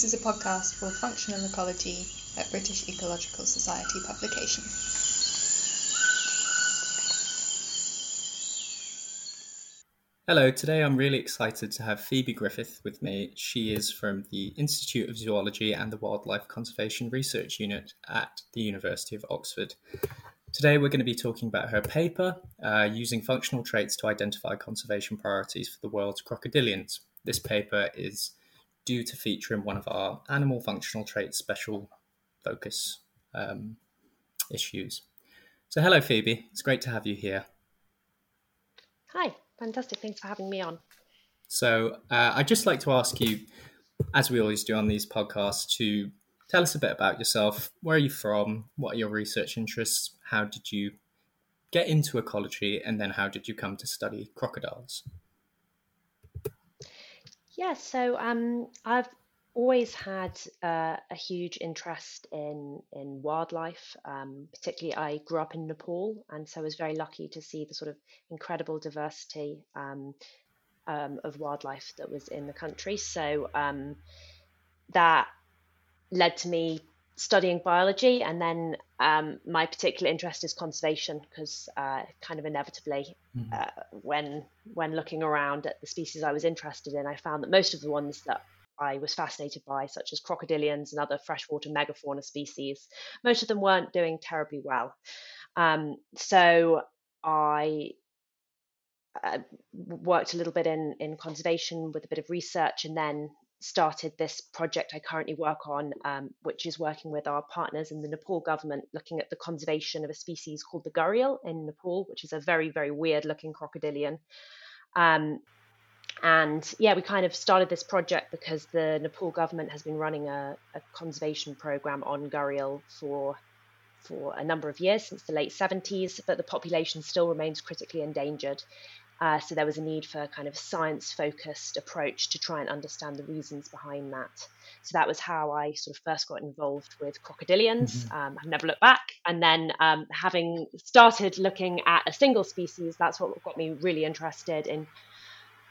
This is a podcast for functional ecology at British Ecological Society publication. Hello, today I'm really excited to have Phoebe Griffith with me. She is from the Institute of Zoology and the Wildlife Conservation Research Unit at the University of Oxford. Today, we're going to be talking about her paper, uh, using functional traits to identify conservation priorities for the world's crocodilians. This paper is due to feature in one of our animal functional traits special focus um, issues. So, hello, Phoebe. It's great to have you here. Hi, fantastic. Thanks for having me on. So, uh, I'd just like to ask you, as we always do on these podcasts, to tell us a bit about yourself. Where are you from? What are your research interests? How did you get into ecology? And then how did you come to study crocodiles? Yeah, so um, I've always had uh, a huge interest in in wildlife. Um, particularly, I grew up in Nepal, and so I was very lucky to see the sort of incredible diversity um, um, of wildlife that was in the country. So um, that led to me studying biology, and then um, my particular interest is conservation because uh, kind of inevitably, mm-hmm. uh, when when looking around at the species I was interested in, I found that most of the ones that I was fascinated by, such as crocodilians and other freshwater megafauna species, most of them weren't doing terribly well. Um, so I uh, worked a little bit in in conservation with a bit of research, and then started this project I currently work on, um, which is working with our partners in the Nepal government, looking at the conservation of a species called the gharial in Nepal, which is a very, very weird looking crocodilian. Um, and yeah, we kind of started this project because the Nepal government has been running a, a conservation program on gharial for for a number of years since the late 70s, but the population still remains critically endangered. Uh, so there was a need for a kind of science focused approach to try and understand the reasons behind that. So that was how I sort of first got involved with crocodilians. Mm-hmm. Um, I've never looked back. And then um, having started looking at a single species, that's what got me really interested in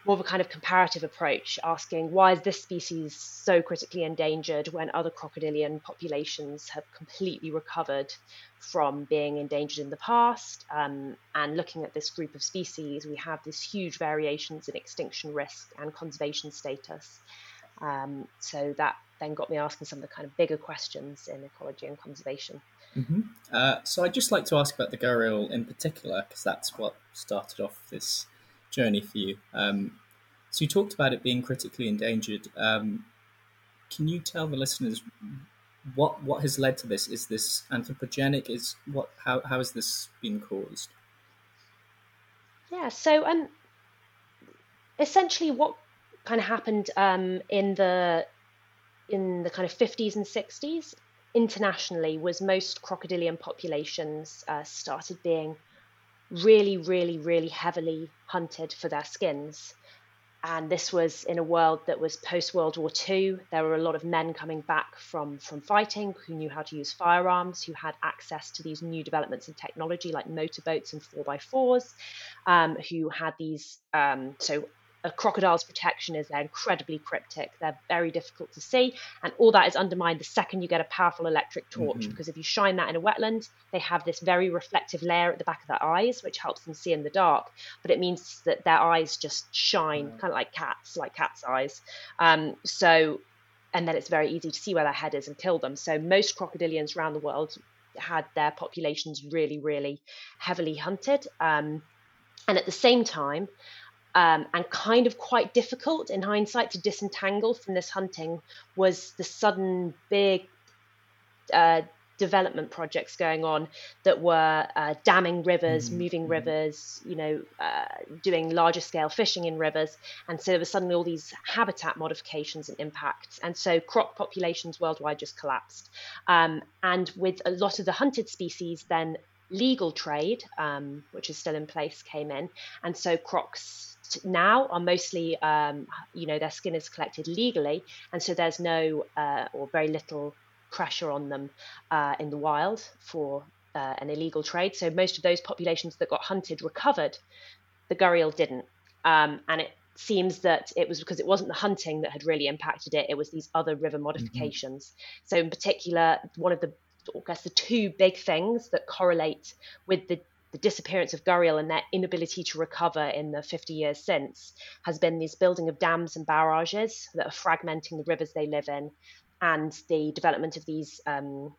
more of a kind of comparative approach, asking why is this species so critically endangered when other crocodilian populations have completely recovered from being endangered in the past? Um, and looking at this group of species, we have these huge variations in extinction risk and conservation status. Um, so that then got me asking some of the kind of bigger questions in ecology and conservation. Mm-hmm. Uh, so I'd just like to ask about the gharial in particular, because that's what started off this journey for you. Um, so you talked about it being critically endangered. Um, can you tell the listeners what what has led to this? Is this anthropogenic? Is what how how has this been caused? Yeah. So um, essentially, what kind of happened um, in the in the kind of 50s and 60s internationally was most crocodilian populations uh, started being really, really, really heavily hunted for their skins. And this was in a world that was post World War II. There were a lot of men coming back from, from fighting who knew how to use firearms, who had access to these new developments in technology like motorboats and 4x4s, um, who had these, um, so a crocodile's protection is they're incredibly cryptic. They're very difficult to see, and all that is undermined the second you get a powerful electric torch. Mm-hmm. Because if you shine that in a wetland, they have this very reflective layer at the back of their eyes, which helps them see in the dark. But it means that their eyes just shine, mm-hmm. kind of like cats, like cats' eyes. Um, so, and then it's very easy to see where their head is and kill them. So most crocodilians around the world had their populations really, really heavily hunted. Um, and at the same time, um, and kind of quite difficult in hindsight to disentangle from this hunting was the sudden big uh, development projects going on that were uh, damming rivers, mm-hmm. moving rivers, you know, uh, doing larger scale fishing in rivers. And so there were suddenly all these habitat modifications and impacts. And so croc populations worldwide just collapsed. Um, and with a lot of the hunted species, then legal trade, um, which is still in place, came in. And so crocs now are mostly, um, you know, their skin is collected legally, and so there's no uh, or very little pressure on them uh, in the wild for uh, an illegal trade. So most of those populations that got hunted recovered. The gharial didn't, um, and it seems that it was because it wasn't the hunting that had really impacted it, it was these other river mm-hmm. modifications. Mm-hmm. So, in particular, one of the I guess the two big things that correlate with the the disappearance of Gharial and their inability to recover in the 50 years since has been this building of dams and barrages that are fragmenting the rivers they live in and the development of these um,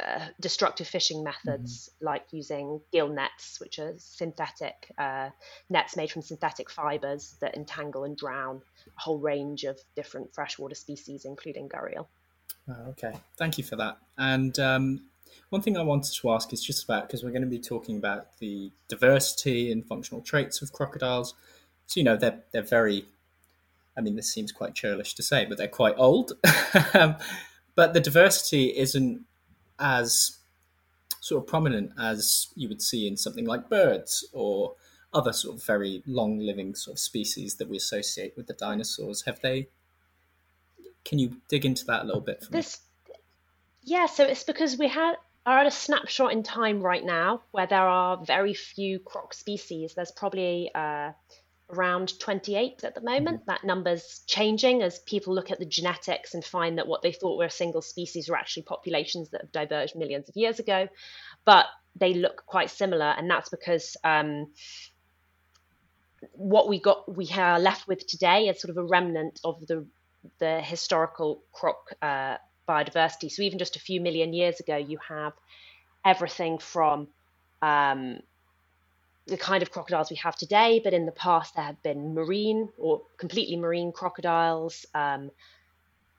uh, destructive fishing methods mm-hmm. like using gill nets, which are synthetic uh, nets made from synthetic fibers that entangle and drown a whole range of different freshwater species, including gharial. Oh, okay, thank you for that. And um, one thing I wanted to ask is just about because we're going to be talking about the diversity and functional traits of crocodiles. So you know they're they're very. I mean, this seems quite churlish to say, but they're quite old. Um, but the diversity isn't as sort of prominent as you would see in something like birds or other sort of very long living sort of species that we associate with the dinosaurs. Have they? Can you dig into that a little bit for this, me? Yeah, so it's because we had are at a snapshot in time right now where there are very few croc species. There's probably uh, around 28 at the moment. Mm-hmm. That number's changing as people look at the genetics and find that what they thought were a single species were actually populations that have diverged millions of years ago. But they look quite similar, and that's because um, what we got we are left with today is sort of a remnant of the the historical croc uh, biodiversity. So even just a few million years ago, you have everything from um, the kind of crocodiles we have today, but in the past there have been marine or completely marine crocodiles, um,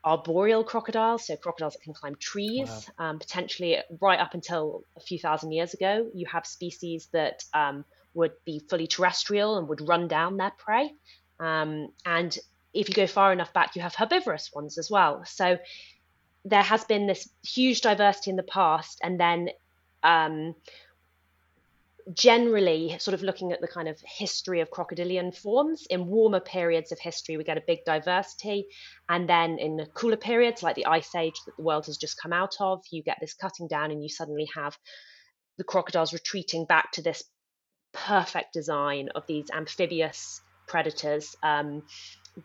arboreal crocodiles, so crocodiles that can climb trees. Wow. Um, potentially, right up until a few thousand years ago, you have species that um, would be fully terrestrial and would run down their prey. Um, and if you go far enough back, you have herbivorous ones as well. So there has been this huge diversity in the past, and then um, generally, sort of looking at the kind of history of crocodilian forms, in warmer periods of history, we get a big diversity, and then in the cooler periods, like the ice age that the world has just come out of, you get this cutting down, and you suddenly have the crocodiles retreating back to this perfect design of these amphibious predators um,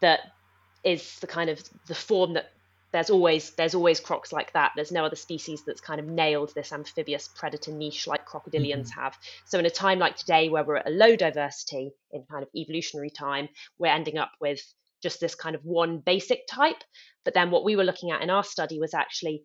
that is the kind of the form that there's always there's always crocs like that. There's no other species that's kind of nailed this amphibious predator niche like crocodilians mm-hmm. have. So in a time like today, where we're at a low diversity in kind of evolutionary time, we're ending up with just this kind of one basic type. But then what we were looking at in our study was actually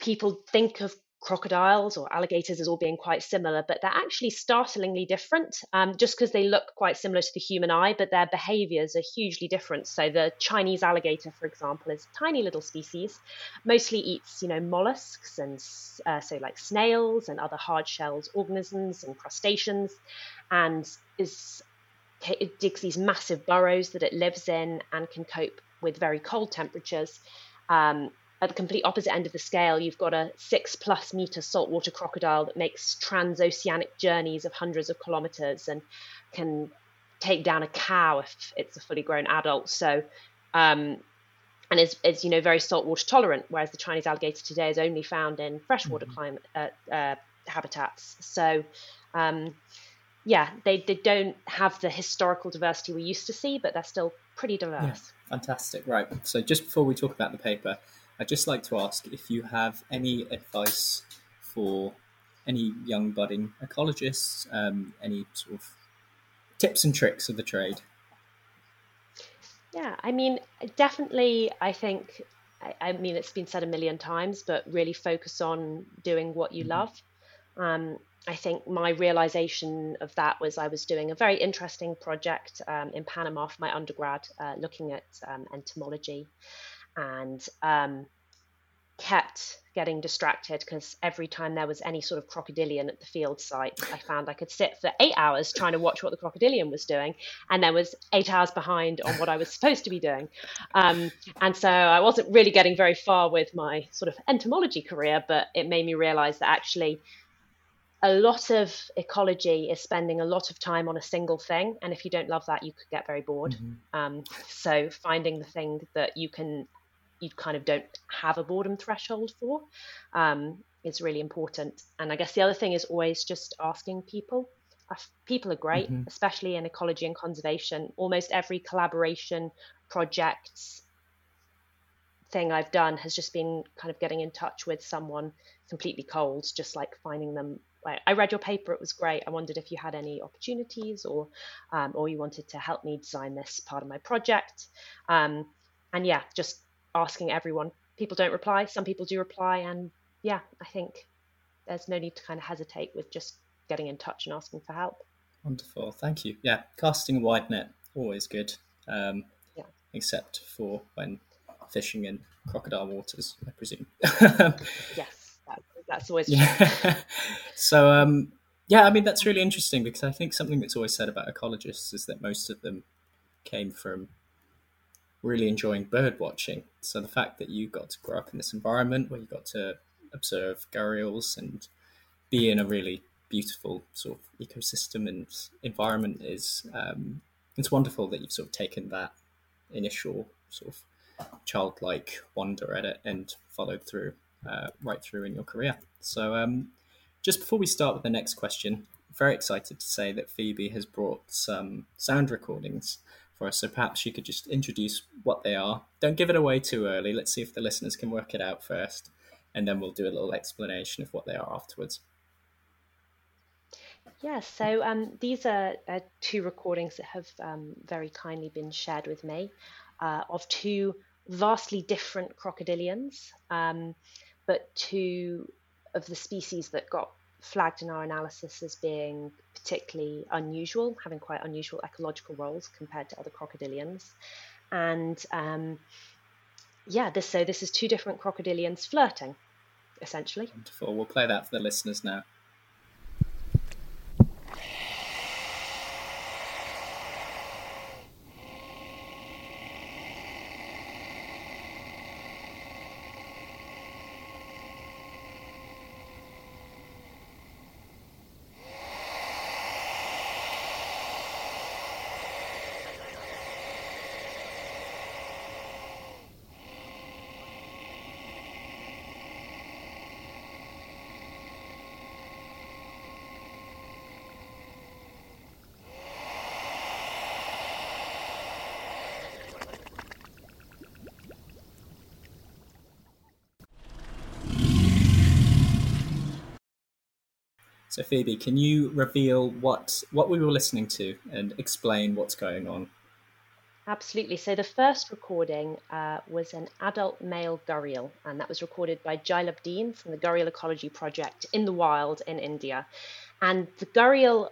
people think of crocodiles or alligators as all being quite similar, but they're actually startlingly different um, just because they look quite similar to the human eye, but their behaviors are hugely different. So the Chinese alligator, for example, is a tiny little species, mostly eats, you know, mollusks and uh, so like snails and other hard shells organisms and crustaceans, and is it digs these massive burrows that it lives in and can cope with very cold temperatures. Um, at the complete opposite end of the scale, you've got a six plus meter saltwater crocodile that makes transoceanic journeys of hundreds of kilometers and can take down a cow if it's a fully grown adult. So, um, and is, is you know very saltwater tolerant, whereas the Chinese alligator today is only found in freshwater mm-hmm. climate uh, uh, habitats. So, um, yeah, they, they don't have the historical diversity we used to see, but they're still pretty diverse. Yeah, fantastic. Right. So, just before we talk about the paper, I'd just like to ask if you have any advice for any young budding ecologists, um, any sort of tips and tricks of the trade. Yeah, I mean, definitely, I think, I, I mean, it's been said a million times, but really focus on doing what you mm-hmm. love. Um, I think my realization of that was I was doing a very interesting project um, in Panama for my undergrad, uh, looking at um, entomology and um, kept getting distracted because every time there was any sort of crocodilian at the field site, I found I could sit for eight hours trying to watch what the crocodilian was doing, and there was eight hours behind on what I was supposed to be doing. Um, and so I wasn't really getting very far with my sort of entomology career, but it made me realize that actually a lot of ecology is spending a lot of time on a single thing and if you don't love that you could get very bored mm-hmm. um, so finding the thing that you can you kind of don't have a boredom threshold for um, is really important and i guess the other thing is always just asking people people are great, mm-hmm. especially in ecology and conservation. Almost every collaboration project thing I've done has just been kind of getting in touch with someone completely cold, just like finding them. I read your paper; it was great. I wondered if you had any opportunities, or um, or you wanted to help me design this part of my project. Um, and yeah, just asking everyone. People don't reply. Some people do reply, and yeah, I think there's no need to kind of hesitate with just getting in touch and asking for help. Wonderful, thank you. Yeah, casting a wide net always good. Um, yeah. Except for when fishing in crocodile waters, I presume. yes, that, that's always yeah. so, um, yeah, I mean that's really interesting because I think something that's always said about ecologists is that most of them came from really enjoying bird watching. So the fact that you got to grow up in this environment where you got to observe gharials and be in a really beautiful sort of ecosystem and environment is um, it's wonderful that you've sort of taken that initial sort of childlike wonder at it and followed through uh, right through in your career. So um, just before we start with the next question, very excited to say that Phoebe has brought some sound recordings for us. So perhaps you could just introduce what they are. Don't give it away too early. Let's see if the listeners can work it out first and then we'll do a little explanation of what they are afterwards. Yeah, so um, these are uh, two recordings that have um, very kindly been shared with me uh, of two vastly different crocodilians, um, but two of the species that got flagged in our analysis as being particularly unusual, having quite unusual ecological roles compared to other crocodilians. And um, yeah, this so this is two different crocodilians flirting, essentially. Wonderful. We'll play that for the listeners now. So Phoebe, can you reveal what what we were listening to and explain what's going on? Absolutely. So the first recording uh, was an adult male gharial, and that was recorded by Jailabdeen from the Gharial Ecology Project in the wild in India. And the gharial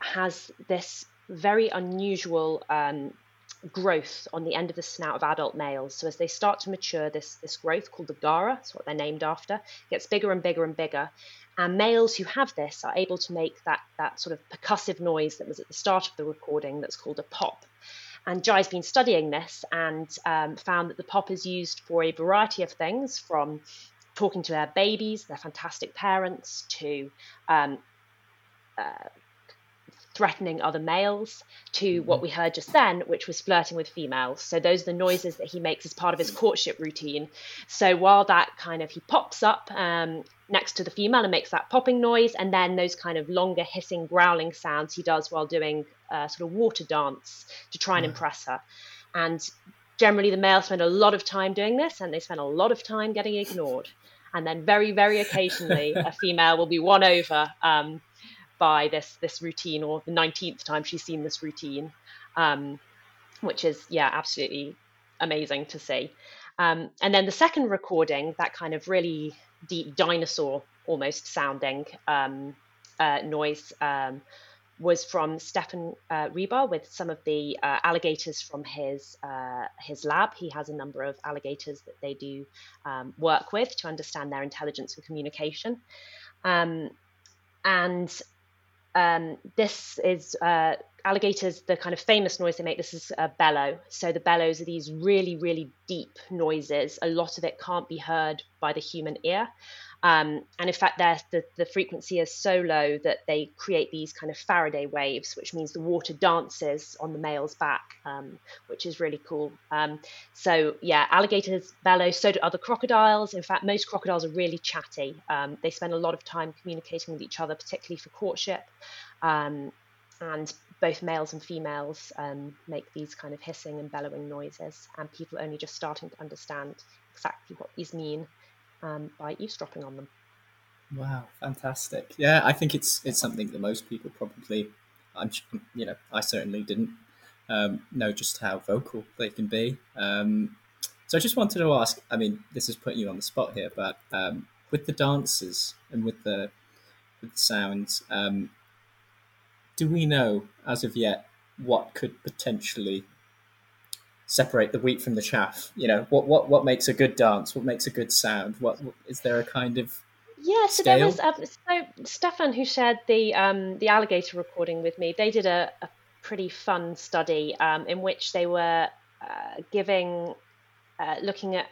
has this very unusual um, growth on the end of the snout of adult males. So as they start to mature, this this growth called the ghara, that's what they're named after, gets bigger and bigger and bigger. And males who have this are able to make that, that sort of percussive noise that was at the start of the recording that's called a pop. And Jai's been studying this and um, found that the pop is used for a variety of things from talking to their babies, their fantastic parents, to um, uh, threatening other males to what mm-hmm. we heard just then, which was flirting with females. So those are the noises that he makes as part of his courtship routine. So while that kind of he pops up um, next to the female and makes that popping noise, and then those kind of longer hissing, growling sounds he does while doing a sort of water dance to try and impress her. And generally, the males spend a lot of time doing this, and they spend a lot of time getting ignored. And then, very, very occasionally, a female will be won over um, by this this routine, or the nineteenth time she's seen this routine, um, which is yeah, absolutely amazing to see. Um, and then the second recording, that kind of really deep dinosaur almost sounding um, uh, noise, um, was from Stefan uh, Reber with some of the uh, alligators from his uh, his lab. He has a number of alligators that they do um, work with to understand their intelligence and communication. Um, and um, this is uh, alligators, the kind of famous noise they make. This is a bellow. So the bellows are these really, really deep noises. A lot of it can't be heard by the human ear. Um, and in fact, the, the frequency is so low that they create these kind of Faraday waves, which means the water dances on the male's back, um, which is really cool. Um, so, yeah, alligators bellow, so do other crocodiles. In fact, most crocodiles are really chatty. Um, they spend a lot of time communicating with each other, particularly for courtship. Um, and both males and females um, make these kind of hissing and bellowing noises, and people are only just starting to understand exactly what these mean um, by eavesdropping on them. Wow, fantastic! Yeah, I think it's it's something that most people probably, I'm you know, I certainly didn't um, know just how vocal they can be. Um, so I just wanted to ask. I mean, this is putting you on the spot here, but um, with the dances and with the with the sounds, um, do we know as of yet what could potentially separate the wheat from the chaff? You know, what what what makes a good dance? What makes a good sound? What, what is there a kind of yeah, so scale? there was um, so Stefan who shared the um, the alligator recording with me. They did a, a pretty fun study um, in which they were uh, giving uh, looking at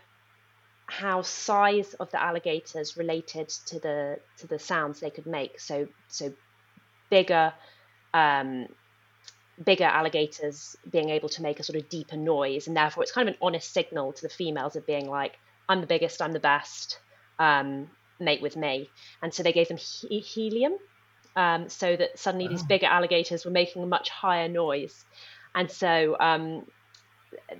how size of the alligators related to the to the sounds they could make. So so bigger um, bigger alligators being able to make a sort of deeper noise, and therefore it's kind of an honest signal to the females of being like, "I'm the biggest, I'm the best, um, mate with me." And so they gave them he- helium, um, so that suddenly oh. these bigger alligators were making a much higher noise, and so um,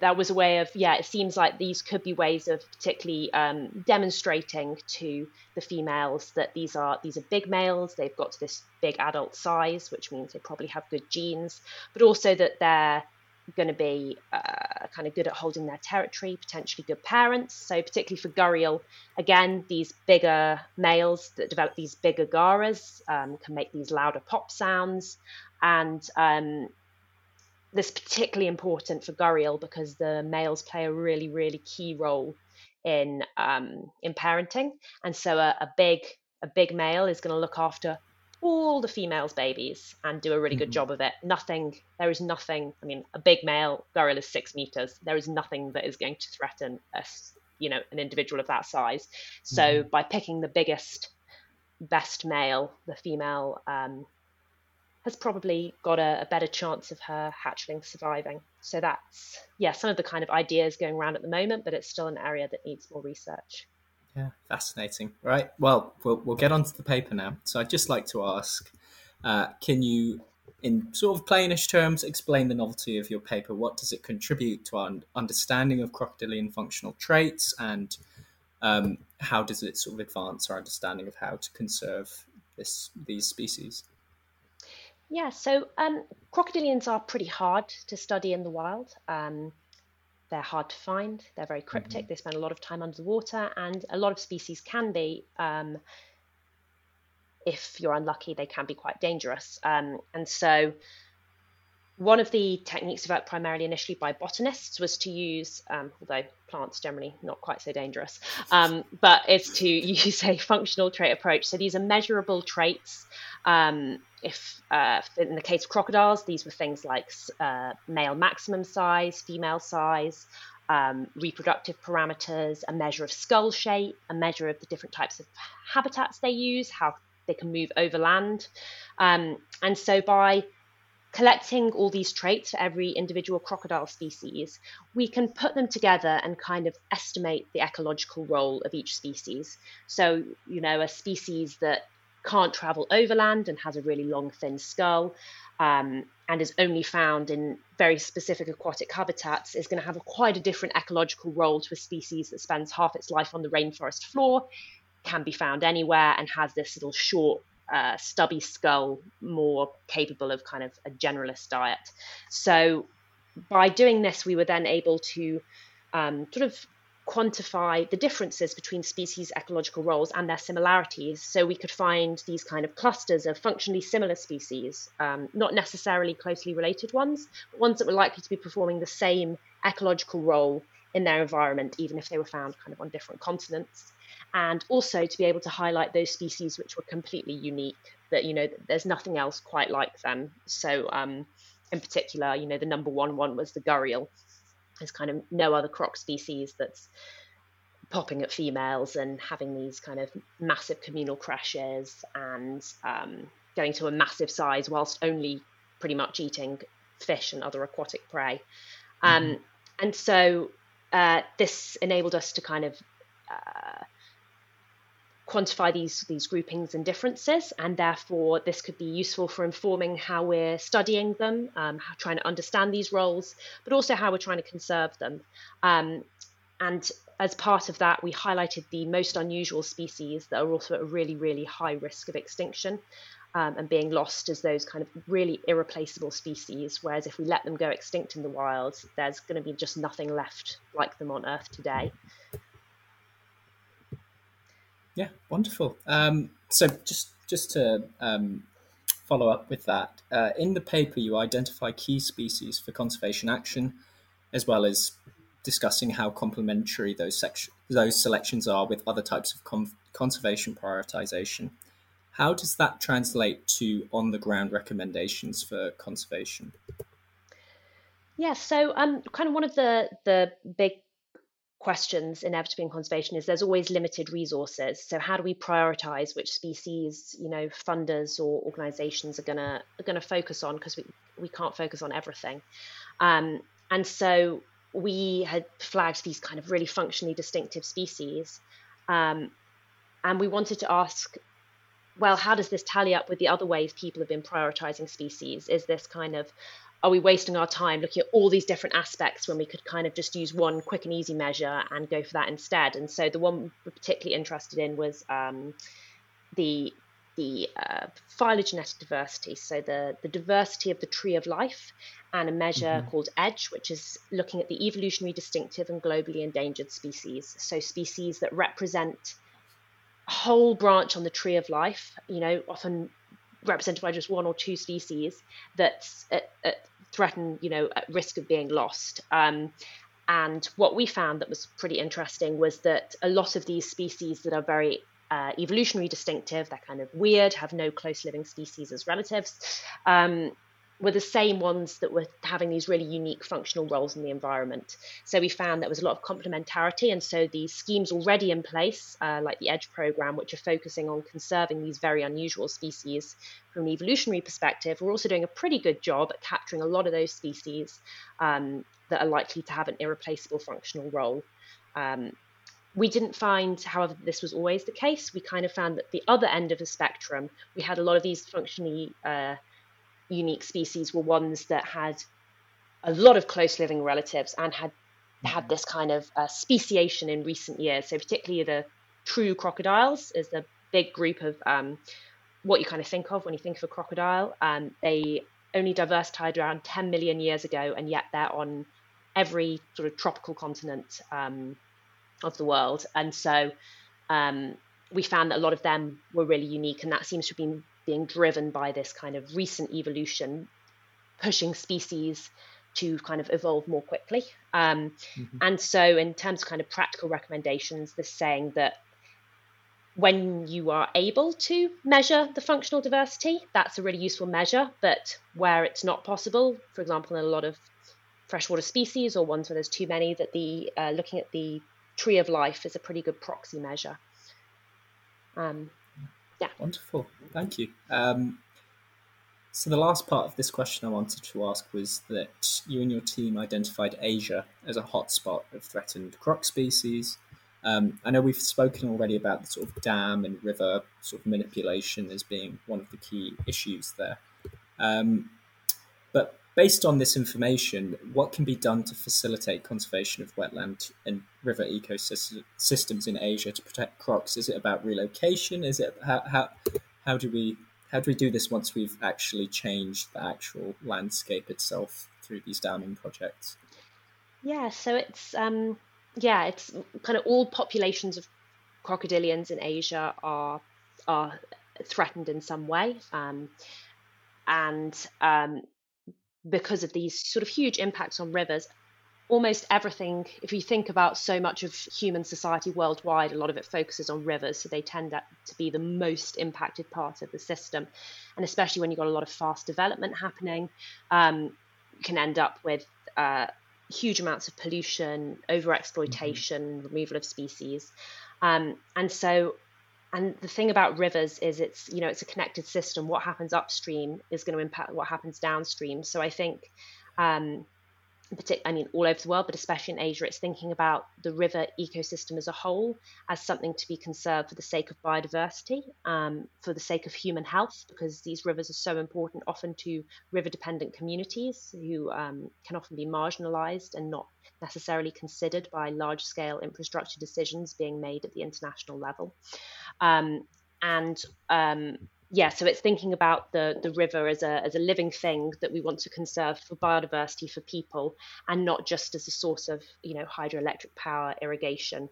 that was a way of yeah it seems like these could be ways of particularly um, demonstrating to the females that these are these are big males. They've got to this big adult size which means they probably have good genes but also that they're going to be uh, kind of good at holding their territory potentially good parents. So particularly for gharial again these bigger males that develop these bigger gharas um, can make these louder pop sounds. And um, this is particularly important for Gharial because the males play a really, really key role in um, in parenting, and so a, a big a big male is going to look after all the females' babies and do a really good mm-hmm. job of it. Nothing, there is nothing. I mean, a big male Gharial is six meters. There is nothing that is going to threaten us, you know, an individual of that size. So mm-hmm. by picking the biggest, best male, the female um, has probably got a, a, better chance of her hatchling surviving. So that's yeah, some of the kind of ideas going around at the moment, but it's still an area that needs more research. Yeah, fascinating. Right. Well, we'll we'll get on to the paper now. So I'd just like to ask, uh, can you, in sort of plainish terms, explain the novelty of your paper? What does it contribute to our understanding of crocodilian functional traits, and um, how does it sort of advance our understanding of how to conserve this these species? Yeah, so um, crocodilians are pretty hard to study in the wild. Um, they're hard to find. They're very cryptic. Mm-hmm. They spend a lot of time under the water, and a lot of species can be, um, if you're unlucky, they can be quite dangerous. Um, and so, one of the techniques developed primarily initially by botanists was to use, um, although plants generally not quite so dangerous, um, but is to use a functional trait approach. So these are measurable traits. Um, if uh, in the case of crocodiles, these were things like uh, male maximum size, female size, um, reproductive parameters, a measure of skull shape, a measure of the different types of habitats they use, how they can move over land. Um, and so by collecting all these traits for every individual crocodile species, we can put them together and kind of estimate the ecological role of each species. So, you know, a species that can't travel overland and has a really long, thin skull. Um, and is only found in very specific aquatic habitats is going to have a, quite a different ecological role to a species that spends half its life on the rainforest floor, can be found anywhere, and has this little short uh, stubby skull more capable of kind of a generalist diet. So by doing this, we were then able to um, sort of quantify the differences between species ecological roles and their similarities. So we could find these kind of clusters of functionally similar species, um, not necessarily closely related ones, but ones that were likely to be performing the same ecological role in their environment, even if they were found kind of on different continents and also to be able to highlight those species which were completely unique that you know there's nothing else quite like them so um, in particular you know the number one one was the gharial there's kind of no other croc species that's popping at females and having these kind of massive communal crashes and um, getting to a massive size whilst only pretty much eating fish and other aquatic prey. Um, mm-hmm. And so uh, this enabled us to kind of uh, quantify these these groupings and differences, and therefore this could be useful for informing how we're studying them, um, how, trying to understand these roles, but also how we're trying to conserve them. Um, and as part of that, we highlighted the most unusual species that are also at a really, really high risk of extinction um, and being lost as those kind of really irreplaceable species. Whereas if we let them go extinct in the wild, there's going to be just nothing left like them on Earth today. Yeah, wonderful. Um, so just just to um, follow up with that, uh, in the paper you identify key species for conservation action, as well as discussing how complementary those section, those selections are with other types of con- conservation prioritization. How does that translate to on the ground recommendations for conservation? Yeah, so um, kind of one of the the big questions inevitably in conservation is there's always limited resources. So how do we prioritize which species, you know, funders or organizations are gonna are gonna focus on because we, we can't focus on everything. Um, and so we had flagged these kind of really functionally distinctive species. Um, and we wanted to ask, well, how does this tally up with the other ways people have been prioritizing species? Is this kind of are we wasting our time looking at all these different aspects when we could kind of just use one quick and easy measure and go for that instead? And so the one we're particularly interested in was um, the the uh, phylogenetic diversity, so the, the diversity of the tree of life, and a measure mm-hmm. called EDGE, which is looking at the evolutionary distinctive and globally endangered species. So species that represent a whole branch on the tree of life, you know, often represented by just one or two species that's at, at threaten, you know, at risk of being lost. Um, and what we found that was pretty interesting was that a lot of these species that are very uh, evolutionary distinctive, they're kind of weird, have no close living species as relatives, um, were the same ones that were having these really unique functional roles in the environment. So we found there was a lot of complementarity, and so the schemes already in place, uh, like the EDGE program, which are focusing on conserving these very unusual species from an evolutionary perspective, we're also doing a pretty good job at capturing a lot of those species um, that are likely to have an irreplaceable functional role. Um, we didn't find, however, this was always the case. We kind of found that the other end of the spectrum, we had a lot of these functionally uh, unique species were ones that had a lot of close living relatives and had had mm-hmm. this kind of uh, speciation in recent years. So particularly the true crocodiles is the big group of um, what you kind of think of when you think of a crocodile. Um, they only diversified around 10 million years ago, and yet they're on every sort of tropical continent um, of the world. And so um, we found that a lot of them were really unique, and that seems to have been being driven by this kind of recent evolution, pushing species to kind of evolve more quickly. Um, mm-hmm. And so, in terms of kind of practical recommendations, this saying that when you are able to measure the functional diversity, that's a really useful measure. But where it's not possible, for example, in a lot of freshwater species or ones where there's too many, that the uh, looking at the tree of life is a pretty good proxy measure. Um, yeah. Wonderful. Thank you. Um, so the last part of this question I wanted to ask was that you and your team identified Asia as a hotspot of threatened croc species. Um, I know we've spoken already about the sort of dam and river sort of manipulation as being one of the key issues there. Um, but Based on this information, what can be done to facilitate conservation of wetland and river ecosystems in Asia to protect crocs? Is it about relocation? Is it how how how do we how do we do this once we've actually changed the actual landscape itself through these damming projects? Yeah, so it's um, yeah, it's kind of all populations of crocodilians in Asia are are threatened in some way, um, and um, because of these sort of huge impacts on rivers. Almost everything, if you think about so much of human society worldwide, a lot of it focuses on rivers, so they tend to be the most impacted part of the system. And especially when you've got a lot of fast development happening, um, you can end up with uh, huge amounts of pollution, overexploitation, mm-hmm. removal of species. Um, and so and the thing about rivers is it's you know it's a connected system. What happens upstream is going to impact what happens downstream. So i think um, I mean, all over the world, but especially in Asia, it's thinking about the river ecosystem as a whole as something to be conserved for the sake of biodiversity, um, for the sake of human health, because these rivers are so important often to river dependent communities who um, can often be marginalized and not necessarily considered by large scale infrastructure decisions being made at the international level. Um, and um, yeah, so it's thinking about the the river as a as a living thing that we want to conserve for biodiversity for people, and not just as a source of you know hydroelectric power, irrigation,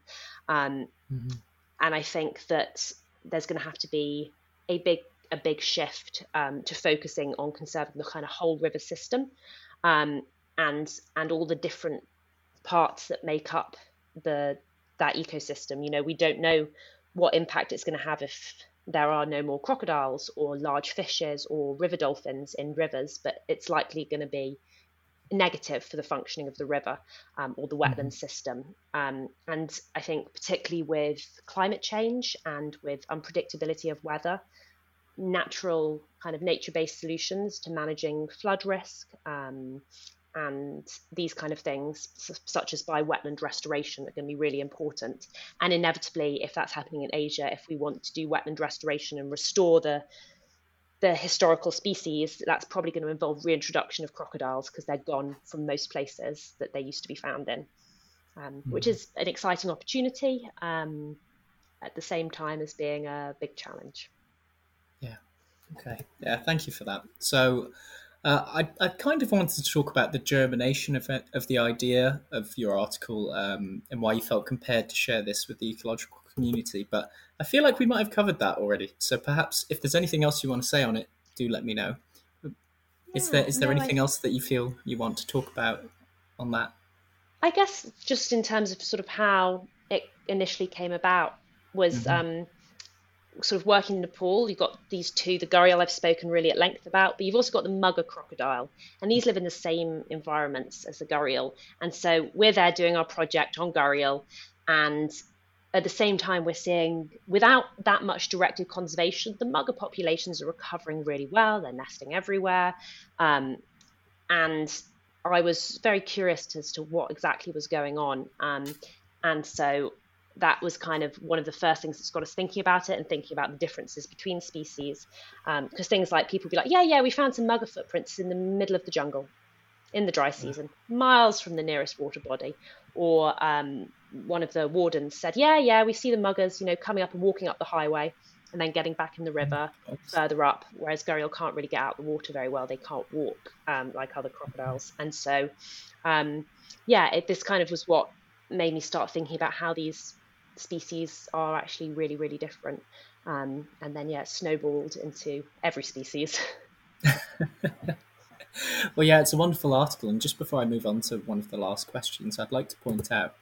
um, mm-hmm. and I think that there's going to have to be a big a big shift um, to focusing on conserving the kind of whole river system, um, and and all the different parts that make up the that ecosystem. You know, we don't know what impact it's going to have if there are no more crocodiles or large fishes or river dolphins in rivers, but it's likely going to be negative for the functioning of the river um, or the wetland mm-hmm. system. Um, and I think, particularly with climate change and with unpredictability of weather, natural kind of nature based solutions to managing flood risk um, and these kind of things, such as by wetland restoration, are going to be really important. And inevitably, if that's happening in Asia, if we want to do wetland restoration and restore the the historical species, that's probably going to involve reintroduction of crocodiles because they're gone from most places that they used to be found in, um, mm. which is an exciting opportunity um, at the same time as being a big challenge. Yeah. Okay. Yeah. Thank you for that. So. Uh, I, I kind of wanted to talk about the germination of, it, of the idea of your article um, and why you felt compelled to share this with the ecological community, but I feel like we might have covered that already. So perhaps if there's anything else you want to say on it, do let me know. Is there is there no, anything I... else that you feel you want to talk about on that? I guess just in terms of sort of how it initially came about was mm-hmm. um, sort of working in Nepal, you've got these two, the gharial I've spoken really at length about, but you've also got the mugger crocodile, and these live in the same environments as the gharial. And so we're there doing our project on gharial, and at the same time, we're seeing without that much directed conservation, the mugger populations are recovering really well. They're nesting everywhere, um, and I was very curious as to what exactly was going on. Um, and so that was kind of one of the first things that's got us thinking about it and thinking about the differences between species. Because um, things like people be like, yeah, yeah, we found some mugger footprints in the middle of the jungle in the dry season, miles from the nearest water body. Or um, one of the wardens said, yeah, yeah, we see the muggers, you know, coming up and walking up the highway and then getting back in the river further up. Whereas gharial can't really get out the water very well; they can't walk um, like other crocodiles. And so, um, yeah, it, this kind of was what made me start thinking about how these species are actually really, really different. Um, and then, yeah, snowballed into every species. well, yeah, it's a wonderful article. And just before I move on to one of the last questions, I'd like to point out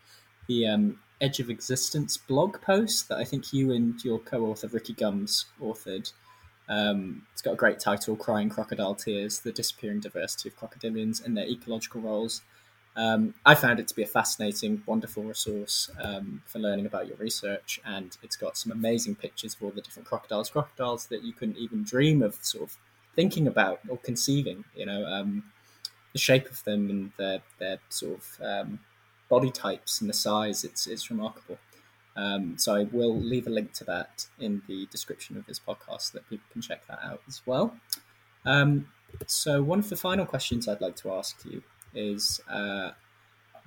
the um, Edge of Existence blog post that I think you and your co author, Rikki Gumbs, authored. Um, it's got a great title Crying Crocodile Tears The Disappearing Diversity of Crocodilians and Their Ecological Roles. Um, I found it to be a fascinating, wonderful resource um, for learning about your research, and it's got some amazing pictures of all the different crocodiles, crocodiles that you couldn't even dream of sort of thinking about or conceiving. You know, um, the shape of them and their their sort of um, body types and the size. It's it's remarkable. Um, so I will leave a link to that in the description of this podcast so that people can check that out as well. Um, so one of the final questions I'd like to ask you is uh,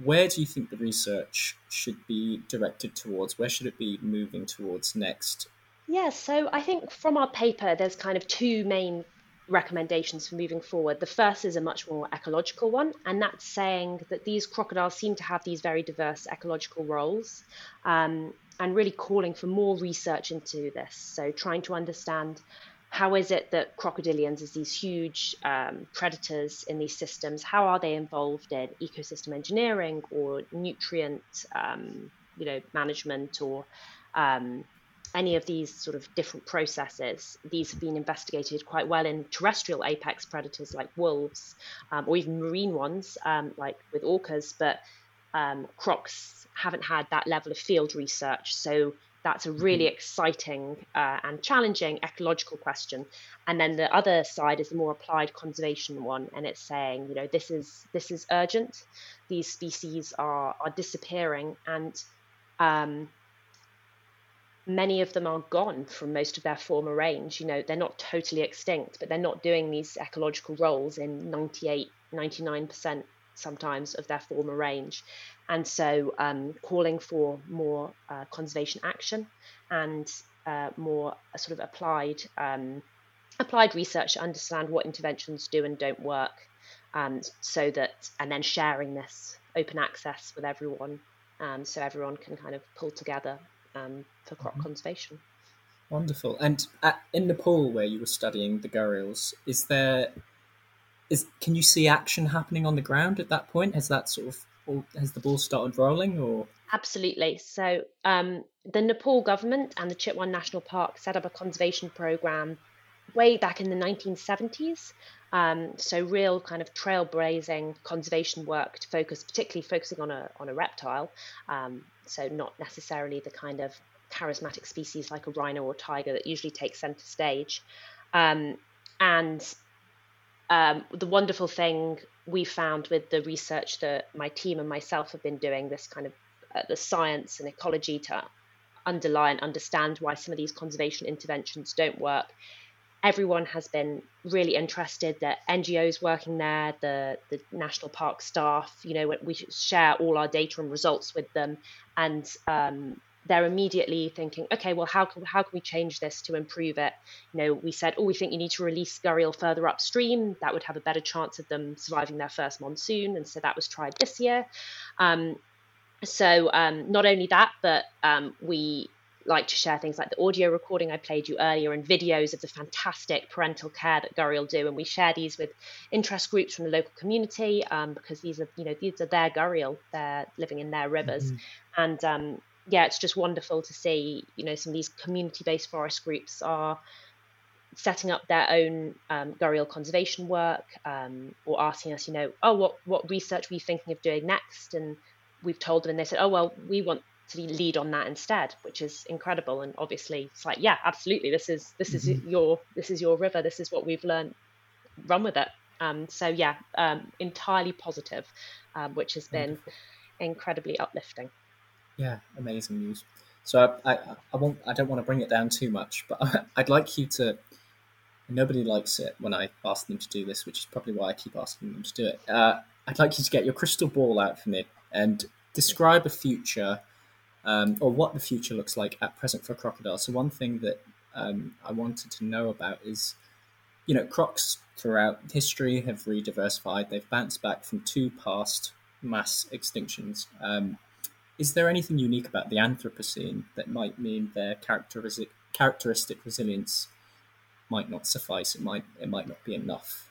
where do you think the research should be directed towards? Where should it be moving towards next? Yeah, so I think from our paper, there's kind of two main recommendations for moving forward. The first is a much more ecological one, and that's saying that these crocodiles seem to have these very diverse ecological roles, um, and really calling for more research into this. So, trying to understand how is it that crocodilians, as these huge um, predators in these systems, how are they involved in ecosystem engineering or nutrient, um, you know, management or um, any of these sort of different processes. These have been investigated quite well in terrestrial apex predators like wolves, um, or even marine ones um, like with orcas, but um, crocs haven't had that level of field research. So that's a really mm-hmm. exciting uh, and challenging ecological question. And then the other side is the more applied conservation one, and it's saying, you know, this is this is urgent. These species are are disappearing, and um, many of them are gone from most of their former range. You know, they're not totally extinct, but they're not doing these ecological roles in 98, 99% sometimes of their former range. And so um, calling for more uh, conservation action and uh, more uh, sort of applied um, applied research to understand what interventions do and don't work um, so that and then sharing this open access with everyone um, so everyone can kind of pull together um, for croc mm-hmm. conservation. Wonderful. And at, in Nepal, where you were studying the gharials, is there is can you see action happening on the ground at that point? Has that sort of has the ball started rolling or? Absolutely. So um, the Nepal government and the Chitwan National Park set up a conservation program way back in the 1970s. Um, so real kind of trailblazing conservation work to focus, particularly focusing on a on a reptile. Um, so not necessarily the kind of charismatic species like a rhino or tiger that usually takes center stage. Um, and um, the wonderful thing we found with the research that my team and myself have been doing, this kind of uh, the science and ecology to underlie and understand why some of these conservation interventions don't work. Everyone has been really interested. The NGOs working there, the the national park staff, you know, we share all our data and results with them, and um, they're immediately thinking, okay, well, how can how can we change this to improve it? You know, we said, oh, we think you need to release gharial further upstream. That would have a better chance of them surviving their first monsoon, and so that was tried this year. Um, so um, not only that, but um, we like to share things like the audio recording I played you earlier and videos of the fantastic parental care that Gharial do. And we share these with interest groups from the local community um, because these are, you know, these are their Gharial. They're living in their rivers. Mm-hmm. And um, yeah, it's just wonderful to see, you know, some of these community-based forest groups are setting up their own um, gharial conservation work um, or asking us, you know, oh, what, what research were you thinking of doing next? And we've told them and they said, oh, well, we want to lead on that instead, which is incredible. And obviously it's like, yeah, absolutely. This is, this is mm-hmm. your, this is your river. This is what we've learned. Run with it. Um, so yeah, um, entirely positive, um, which has been incredibly uplifting. Yeah, amazing news. So I, I, I won't. I don't want to bring it down too much, but I'd like you to. Nobody likes it when I ask them to do this, which is probably why I keep asking them to do it. Uh, I'd like you to get your crystal ball out for me and describe a future, um, or what the future looks like at present for crocodiles. So one thing that um, I wanted to know about is, you know, crocs throughout history have re-diversified. They've bounced back from two past mass extinctions. Um, is there anything unique about the Anthropocene that might mean their characteristic characteristic resilience might not suffice? It might it might not be enough.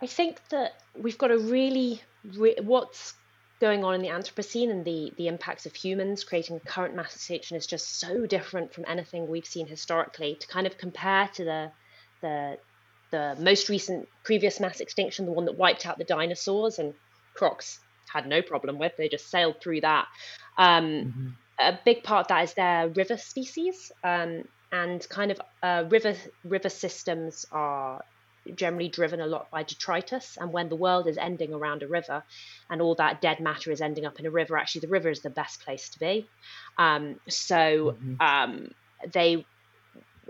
I think that we've got a really re- what's going on in the Anthropocene and the the impacts of humans creating current mass extinction is just so different from anything we've seen historically. To kind of compare to the the the most recent previous mass extinction, the one that wiped out the dinosaurs and crocs had no problem with. They just sailed through that. Um, mm-hmm. A big part of that is their river species, um, and kind of uh, river river systems are generally driven a lot by detritus. And when the world is ending around a river, and all that dead matter is ending up in a river, actually the river is the best place to be. Um, so mm-hmm. um, they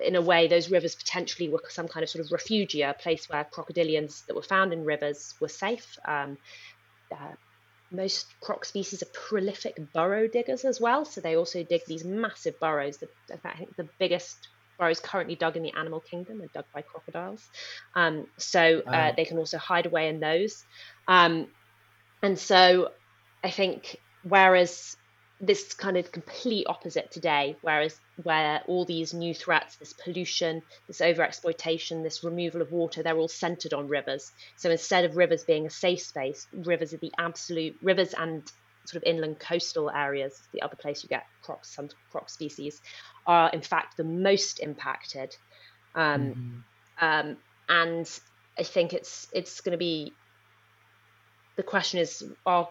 in a way, those rivers potentially were some kind of sort of refugia, a place where crocodilians that were found in rivers were safe. Um, uh, most croc species are prolific burrow diggers as well. So they also dig these massive burrows. The, I think the biggest burrows currently dug in the animal kingdom are dug by crocodiles. Um, so uh, they can also hide away in those. Um, and so I think whereas this kind of complete opposite today, whereas where all these new threats, this pollution, this overexploitation, this removal of water, they're all centered on rivers. So instead of rivers being a safe space, rivers are the absolute rivers and sort of inland coastal areas, the other place you get crocs, some croc species, are in fact the most impacted. Um, mm-hmm. um, and I think it's it's going to be the question is are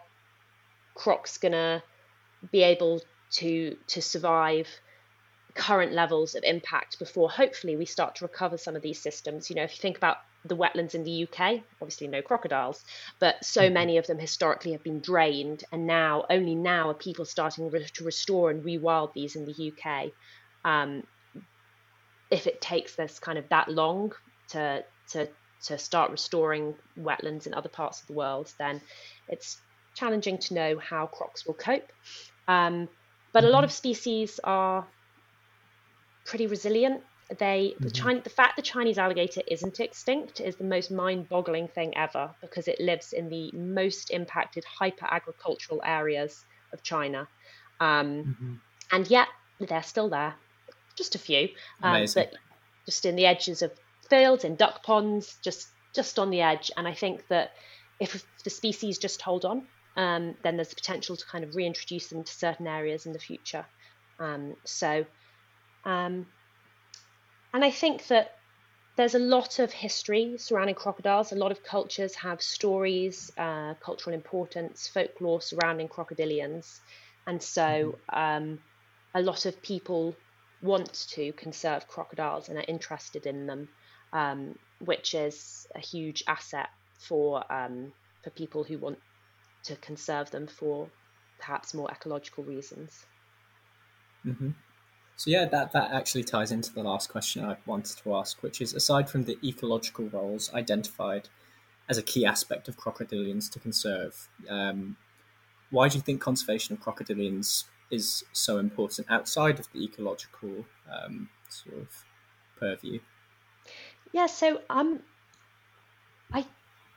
crocs going to be able to to survive current levels of impact before hopefully we start to recover some of these systems you know if you think about the wetlands in the UK obviously no crocodiles but so mm-hmm. many of them historically have been drained and now only now are people starting to restore and rewild these in the UK um, if it takes this kind of that long to to to start restoring wetlands in other parts of the world, then it's challenging to know how crocs will cope. Um, but a lot mm-hmm. of species are pretty resilient. They the, mm-hmm. China, the fact the Chinese alligator isn't extinct is the most mind-boggling thing ever because it lives in the most impacted hyper-agricultural areas of China, um, mm-hmm. and yet they're still there. Just a few, um, but just in the edges of fields, in duck ponds, just just on the edge. And I think that if the species just hold on, um, then there's the potential to kind of reintroduce them to certain areas in the future. Um, so, um, and I think that there's a lot of history surrounding crocodiles. A lot of cultures have stories, uh, cultural importance, folklore surrounding crocodilians, and so um, a lot of people want to conserve crocodiles and are interested in them um, which is a huge asset for um, for people who want to conserve them for perhaps more ecological reasons. Mm-hmm. So yeah, that that actually ties into the last question I wanted to ask, which is aside from the ecological roles identified as a key aspect of crocodilians to conserve, um, why do you think conservation of crocodilians is so important outside of the ecological um, sort of purview? Yeah, so um, I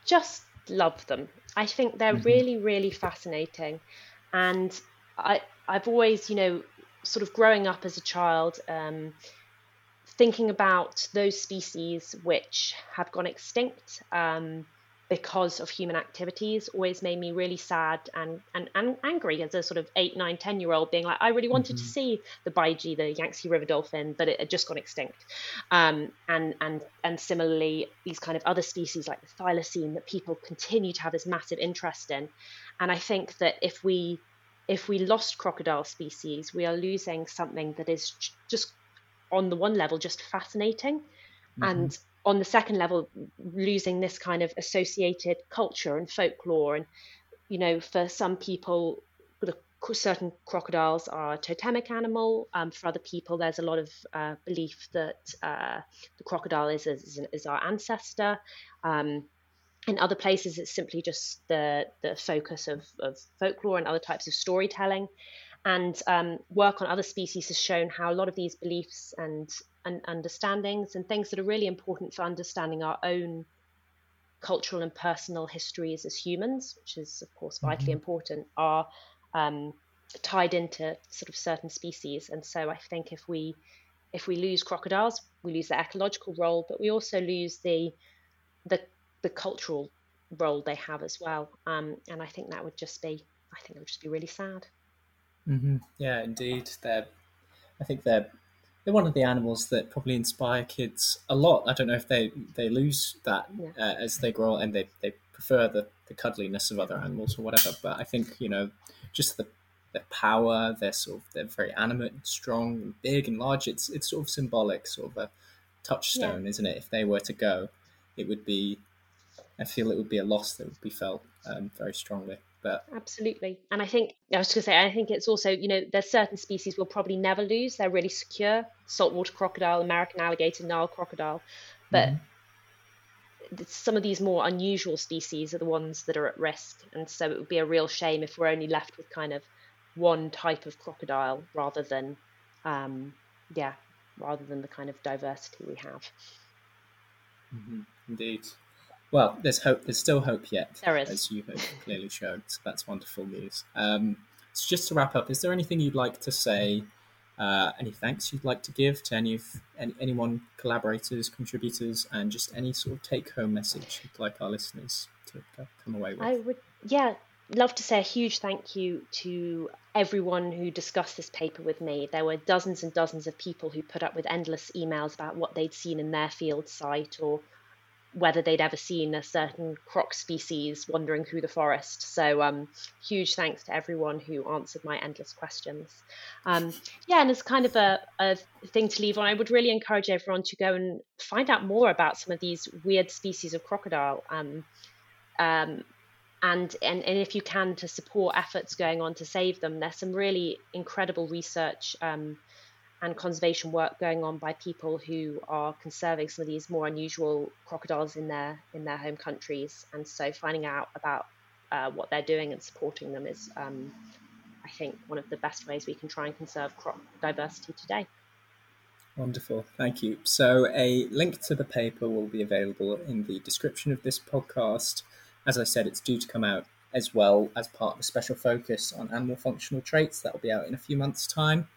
just love them. I think they're mm-hmm. really, really fascinating, and I I've always, you know, sort of growing up as a child, um, thinking about those species which have gone extinct. Um, because of human activities always made me really sad and, and, and angry as a sort of eight, nine, ten year old, being like, I really wanted mm-hmm. to see the Baiji, the Yangtze River dolphin, but it had just gone extinct. Um, and and and similarly, these kind of other species like the thylacine that people continue to have this massive interest in. And I think that if we if we lost crocodile species, we are losing something that is just on the one level just fascinating mm-hmm. and on the second level losing this kind of associated culture and folklore. And you know for some people the certain crocodiles are a totemic animal. Um, for other people there's a lot of uh, belief that uh, the crocodile is, is, is our ancestor. Um, in other places it's simply just the the focus of, of folklore and other types of storytelling and um, work on other species has shown how a lot of these beliefs and and understandings and things that are really important for understanding our own cultural and personal histories as humans, which is of course vitally mm-hmm. important, are um, tied into sort of certain species. And so I think if we if we lose crocodiles, we lose the ecological role, but we also lose the the the cultural role they have as well. Um, and I think that would just be I think it would just be really sad. Mm-hmm. Yeah, indeed. They're I think they're they're one of the animals that probably inspire kids a lot. I don't know if they, they lose that yeah. uh, as they grow and they, they prefer the, the cuddliness of other animals or whatever. But I think, you know, just the their power, they're sort of they're very animate and strong and big and large. It's it's sort of symbolic, sort of a touchstone, yeah. isn't it? If they were to go, it would be I feel it would be a loss that would be felt um, very strongly. Absolutely, and I think I was going to say I think it's also you know there's certain species we'll probably never lose. They're really secure: saltwater crocodile, American alligator, Nile crocodile. But mm-hmm. some of these more unusual species are the ones that are at risk, and so it would be a real shame if we're only left with kind of one type of crocodile rather than, um, yeah, rather than the kind of diversity we have. Mm-hmm. Indeed. Well, there's hope. There's still hope yet, there is. as you have clearly shown. So that's wonderful news. Um, so just to wrap up, is there anything you'd like to say? Uh, any thanks you'd like to give to any of any, anyone, collaborators, contributors, and just any sort of take-home message you'd like our listeners to come away with? I would, yeah, love to say a huge thank you to everyone who discussed this paper with me. There were dozens and dozens of people who put up with endless emails about what they'd seen in their field site or whether they'd ever seen a certain croc species wandering through the forest. So, um, huge thanks to everyone who answered my endless questions. Um, yeah, and as kind of a, a, thing to leave on, I would really encourage everyone to go and find out more about some of these weird species of crocodile. Um, um and, and, and if you can, to support efforts going on to save them. There's some really incredible research um, and conservation work going on by people who are conserving some of these more unusual crocodiles in their in their home countries. And so finding out about uh, what they're doing and supporting them is, um, I think, one of the best ways we can try and conserve croc diversity today. Wonderful, thank you. So, a link to the paper will be available in the description of this podcast. As I said, it's due to come out as well as part of a special focus on animal functional traits that will be out in a few months' time.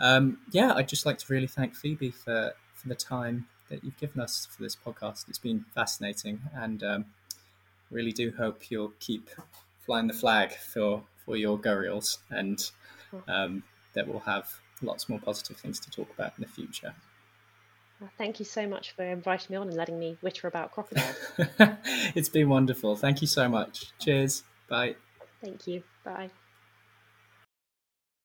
Um, yeah, I'd just like to really thank Phoebe for, for the time that you've given us for this podcast. It's been fascinating, and um, really do hope you'll keep flying the flag for, for your gharials, and um, that we'll have lots more positive things to talk about in the future. Well, thank you so much for inviting me on and letting me witter about crocodiles. it's been wonderful. Thank you so much. Cheers. Bye. Thank you. Bye.